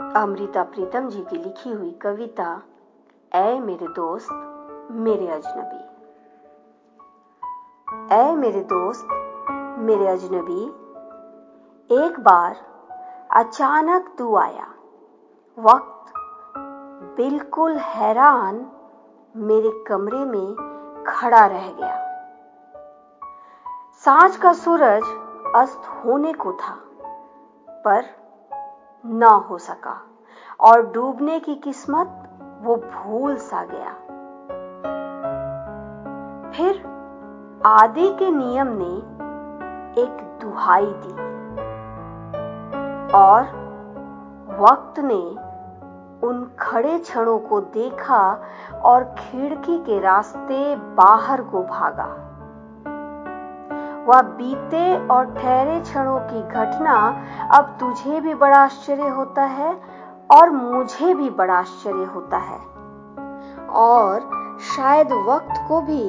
अमृता प्रीतम जी की लिखी हुई कविता, ऐ मेरे दोस्त, मेरे अजनबी। ऐ मेरे दोस्त, मेरे अजनबी, एक बार अचानक तू आया। वक्त बिल्कुल हैरान मेरे कमरे में खड़ा रह गया। साँझ का सूरज अस्त होने को था, पर ना हो सका। और डूबने की किस्मत वो भूल सा गया। फिर आदि के नियम ने एक दुहाई दी। और वक्त ने उन खड़े क्षणों को देखा और खिड़की के रास्ते बाहर को भागा। वह बीते और ठहरे क्षणों की घटना अब तुझे भी बड़ा आश्चर्य होता है और मुझे भी बड़ा आश्चर्य होता है। और शायद वक्त को भी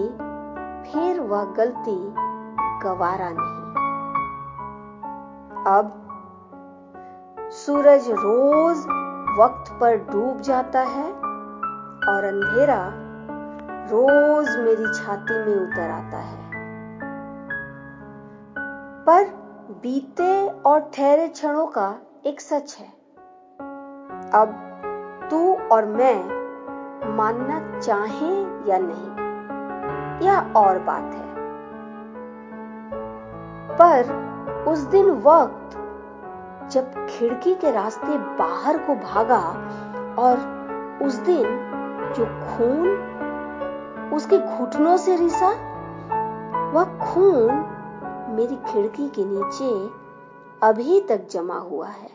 फिर वह गलती गवारा नहीं। अब सूरज रोज वक्त पर डूब जाता है और अंधेरा रोज मेरी छाती में उतर आता है। पर बीते और ठहरे क्षणों का एक सच है। अब तू और मैं मानना चाहें या नहीं, यह और बात है। पर उस दिन वक्त जब खिड़की के रास्ते बाहर को भागा और उस दिन जो खून उसके घुटनों से रिसा, वह खून मेरी खिड़की के नीचे अभी तक जमा हुआ है।